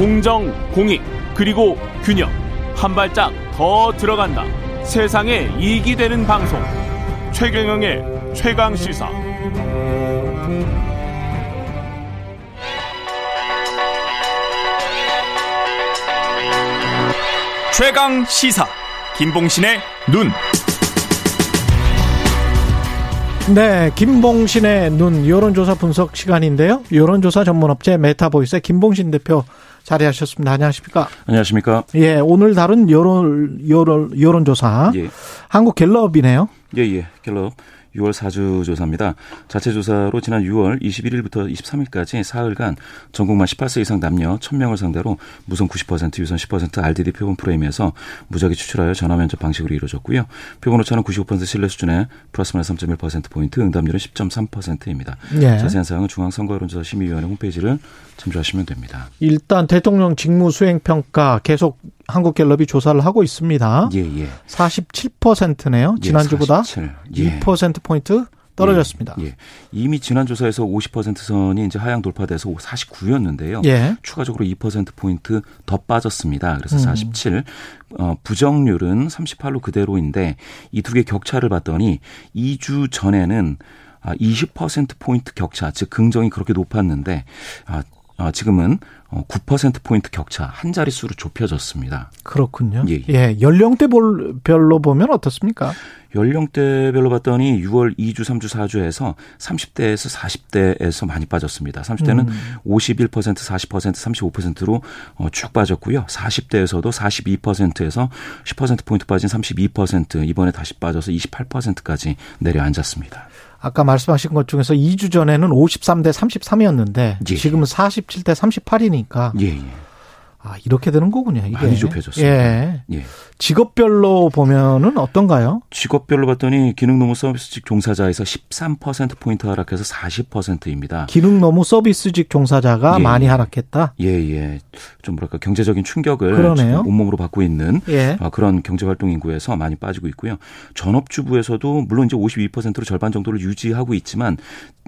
공정, 공익, 그리고 균형. 한 발짝 더 들어간다. 세상에 이익이 되는 방송. 최경영의 최강 시사. 최강 시사. 김봉신의 눈. 네, 김봉신의 눈 여론조사 분석 시간인데요. 여론조사 전문업체 메타보이스의 김봉신 대표 자리하셨습니다. 안녕하십니까? 안녕하십니까? 예, 오늘 다룬 여론 여론 여론조사 예. 한국 갤럽이네요. 예, 예. 갤럽 6월 4주 조사입니다. 자체 조사로 지난 6월 21일부터 23일까지 사흘간 전국만 18세 이상 남녀 1000명을 상대로 무선 90% 유선 10% RDD 표본 프레임에서 무작위 추출하여 전화 면접 방식으로 이루어졌고요. 표본 오차는 95% 신뢰 수준에 플러스 마이너스 3.1%포인트, 응답률은 10.3%입니다. 예. 자세한 사항은 중앙선거여론조사 심의위원회 홈페이지를 참조하시면 됩니다. 일단 대통령 직무 수행 평가 계속 한국갤럽이 조사를 하고 있습니다. 예, 예. 47%네요. 예, 지난주보다 47. 예. 2% 포인트 떨어졌습니다. 예, 예. 이미 지난 조사에서 50% 선이 이제 하향 돌파돼서 49였는데요. 예. 추가적으로 2% 포인트 더 빠졌습니다. 그래서 음. 47. 어, 부정률은 38로 그대로인데 이 두 개 격차를 봤더니 2주 전에는 아, 20% 포인트 격차, 즉 긍정이 그렇게 높았는데 아, 아, 지금은 어, 9% 포인트 격차 한 자릿수로 좁혀졌습니다. 그렇군요. 예, 예. 연령대 볼- 별로 보면 어떻습니까? 연령대별로 봤더니 6월 2주, 3주, 4주에서 30대에서 40대에서 많이 빠졌습니다. 30대는 음. 51%, 40%, 35%로 어, 쭉 빠졌고요. 40대에서도 42%에서 10%포인트 빠진 32% 이번에 다시 빠져서 28%까지 내려앉았습니다. 아까 말씀하신 것 중에서 2주 전에는 53대 33이었는데 예. 지금은 47대 38이니 까 예, 예. 아 이렇게 되는 거군요. 이게. 많이 좁혀졌습니다. 예. 예. 직업별로 보면은 어떤가요? 직업별로 봤더니 기능 노무 서비스직 종사자에서 13%포인트 하락해서 40%입니다. 기능 너무 서비스직 종사자가 예. 많이 하락했다. 예, 예. 좀 뭐랄까 경제적인 충격을 그러네요. 온몸으로 받고 있는 예. 아, 그런 경제 활동 인구에서 많이 빠지고 있고요. 전업주부에서도 물론 이제 52%로 절반 정도를 유지하고 있지만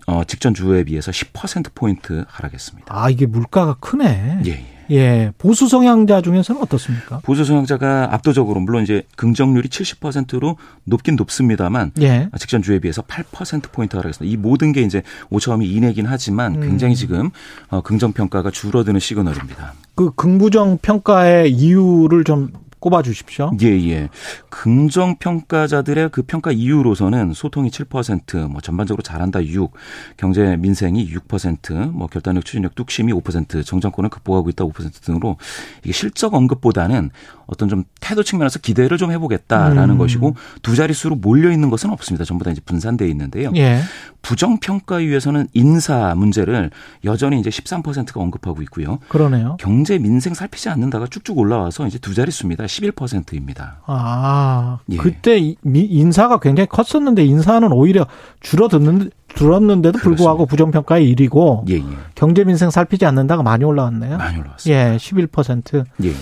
어, 직전 주에 비해서 10% 포인트 하락했습니다. 아 이게 물가가 크네. 예, 예. 예. 보수 성향자 중에서는 어떻습니까? 보수 성향자가 압도적으로 물론 이제 긍정률이 70%로 높긴 높습니다만 예. 직전 주에 비해서 8% 포인트 하락했습니다. 이 모든 게 이제 오차범위 이내긴 하지만 굉장히 지금 어, 긍정 평가가 줄어드는 시그널입니다. 그 긍부정 평가의 이유를 좀 꼽아 주십시오. 예, 예. 긍정 평가자들의 그 평가 이유로서는 소통이 7%, 뭐 전반적으로 잘한다 6, 경제 민생이 6%, 뭐 결단력 추진력 뚝심이 5%, 정정권을 극복하고 있다 5% 등으로 이게 실적 언급보다는 어떤 좀 태도 측면에서 기대를 좀 해보겠다라는 음. 것이고 두 자릿수로 몰려 있는 것은 없습니다. 전부 다 이제 분산돼 있는데요. 예. 부정 평가위에서는 인사 문제를 여전히 이제 13%가 언급하고 있고요. 그러네요. 경제 민생 살피지 않는다가 쭉쭉 올라와서 이제 두 자릿수입니다. 11%입니다. 아, 예. 그때 인사가 굉장히 컸었는데 인사는 오히려 줄어드는 줄었는데도 불구하고 부정평가의 1위고 예, 예. 경제 민생 살피지 않는다가 많이 올라왔네요. 많이 올라왔습니다. 예, 11%. 예. 예.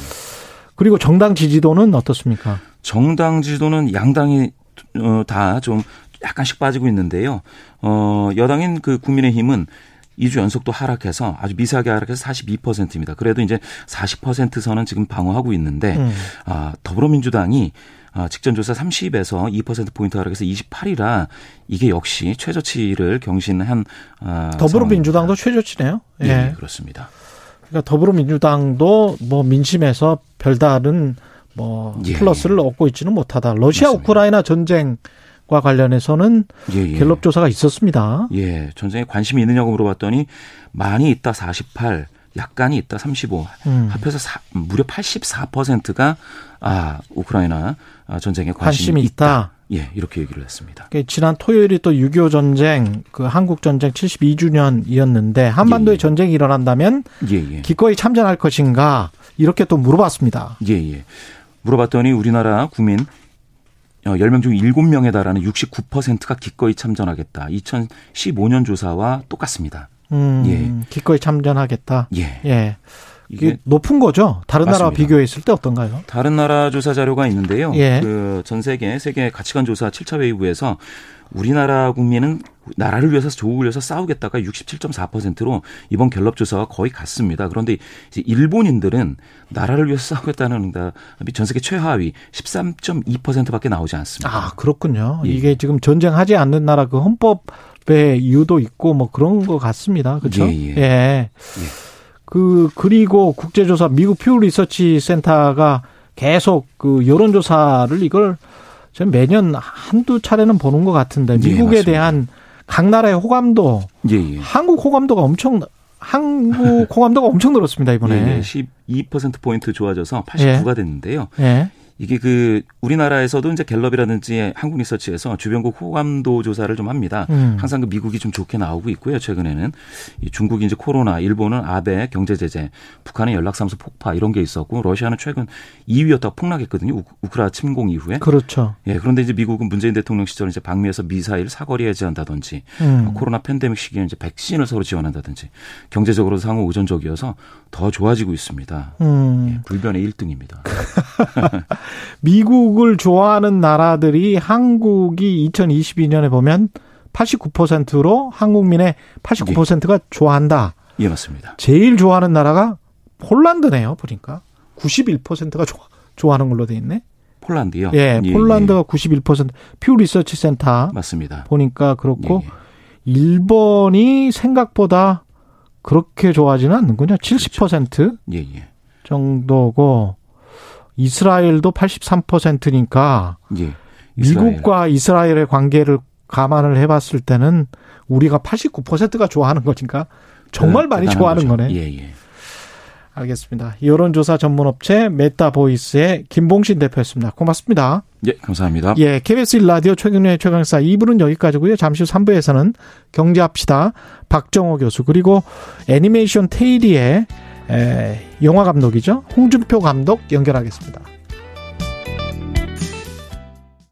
그리고 정당 지지도는 어떻습니까? 정당 지도는 양당이 어, 다 좀 약간씩 빠지고 있는데요. 어, 여당인 그 국민의힘은 2주 연속 또 하락해서 아주 미세하게 하락해서 42%입니다. 그래도 이제 40% 선은 지금 방어하고 있는데 음. 아, 더불어민주당이 아, 직전 조사 30에서 2% 포인트 하락해서 28이라 이게 역시 최저치를 경신한 아, 더불어민주당도 최저치네요. 예. 예, 그렇습니다. 그러니까 더불어민주당도 뭐 민심에서 별다른 뭐 예. 플러스를 얻고 있지는 못하다. 러시아 맞습니다. 우크라이나 전쟁 과 관련해서는 예, 예. 갤럽 조사가 있었습니다. 예, 전쟁에 관심이 있느냐고 물어봤더니 많이 있다 48, 약간이 있다 35, 음. 합해서 사- 무려 84%가 아 우크라이나 아, 전쟁에 관심이, 관심이 있다. 예, 이렇게 얘기를 했습니다. 그 지난 토요일이 또 6.25 전쟁, 그 한국 전쟁 72주년이었는데 한반도에 예, 예. 전쟁이 일어난다면 예, 예, 기꺼이 참전할 것인가 이렇게 또 물어봤습니다. 예, 예. 물어봤더니 우리나라 국민 어, 10명 중 7명에 달하는 69%가 기꺼이 참전하겠다. 2015년 조사와 똑같습니다. 음, 예. 기꺼이 참전하겠다. 예. 예. 이게 높은 거죠. 다른 나라와 맞습니다. 비교했을 때 어떤가요? 다른 나라 조사 자료가 있는데요. 예. 그전 세계 세계 가치관 조사 7차 회의부에서 우리나라 국민은 나라를 위해서 조국을 위해서 싸우겠다가 67.4%로 이번 갤럽 조사와 거의 같습니다. 그런데 이제 일본인들은 나라를 위해서 싸우겠다는 응답이 전 세계 최하위 13.2%밖에 나오지 않습니다. 아 그렇군요. 예. 이게 지금 전쟁하지 않는 나라 그 헌법의 이유도 있고 뭐 그런 것 같습니다. 그렇죠? 예. 예. 예. 그 그리고 국제조사 미국 퓨 리서치 센터가 계속 그 여론조사를 이걸 전 매년 한두 차례는 보는 것 같은데 예, 미국에 예, 대한 각 나라의 호감도 예, 예. 한국 호감도가 엄청 한국 호감도가 엄청 늘었습니다 이번에 예, 12% 포인트 좋아져서 89가 됐는데요. 예. 이게 그 우리나라에서도 이제 갤럽이라든지 한국 리서치에서 주변국 호감도 조사를 좀 합니다. 음. 항상 그 미국이 좀 좋게 나오고 있고요. 최근에는 이 중국이 이제 코로나, 일본은 아베 경제 제재, 북한은 연락사무소 폭파 이런 게 있었고 러시아는 최근 2위였다가 폭락했거든요. 우크라 침공 이후에. 그렇죠. 예. 그런데 이제 미국은 문재인 대통령 시절 이제 방미에서 미사일 사거리 해제한다든지 음. 코로나 팬데믹 시기에 이제 백신을 서로 지원한다든지 경제적으로 상호 의존적이어서 더 좋아지고 있습니다. 음. 예, 불변의 1등입니다. 미국을 좋아하는 나라들이 한국이 2022년에 보면 89%로 한국민의 89%가 좋아한다. 예, 맞습니다. 제일 좋아하는 나라가 폴란드네요, 보니까. 91%가 좋아, 좋아하는 걸로 돼 있네. 폴란드요? 예, 예 폴란드가 예. 91%. 퓨 리서치 센터. 맞습니다. 보니까 그렇고 예, 예. 일본이 생각보다 그렇게 좋아하지는 않는군요. 70% 그렇죠. 예, 예. 정도고 이스라엘도 83%니까 예. 이스라엘. 미국과 이스라엘의 관계를 감안을 해봤을 때는 우리가 89%가 좋아하는 거니까 정말 많이 좋아하는 거죠. 거네. 예, 예. 알겠습니다. 여론조사 전문업체 메타보이스의 김봉신 대표였습니다. 고맙습니다. 예, 감사합니다. 예, KBS 1라디오 최경영의 최강시사 2부는 여기까지고요. 잠시 후 3부에서는 경제합시다. 박정호 교수 그리고 애니메이션 태일이의 영화 감독이죠. 홍준표 감독 연결하겠습니다.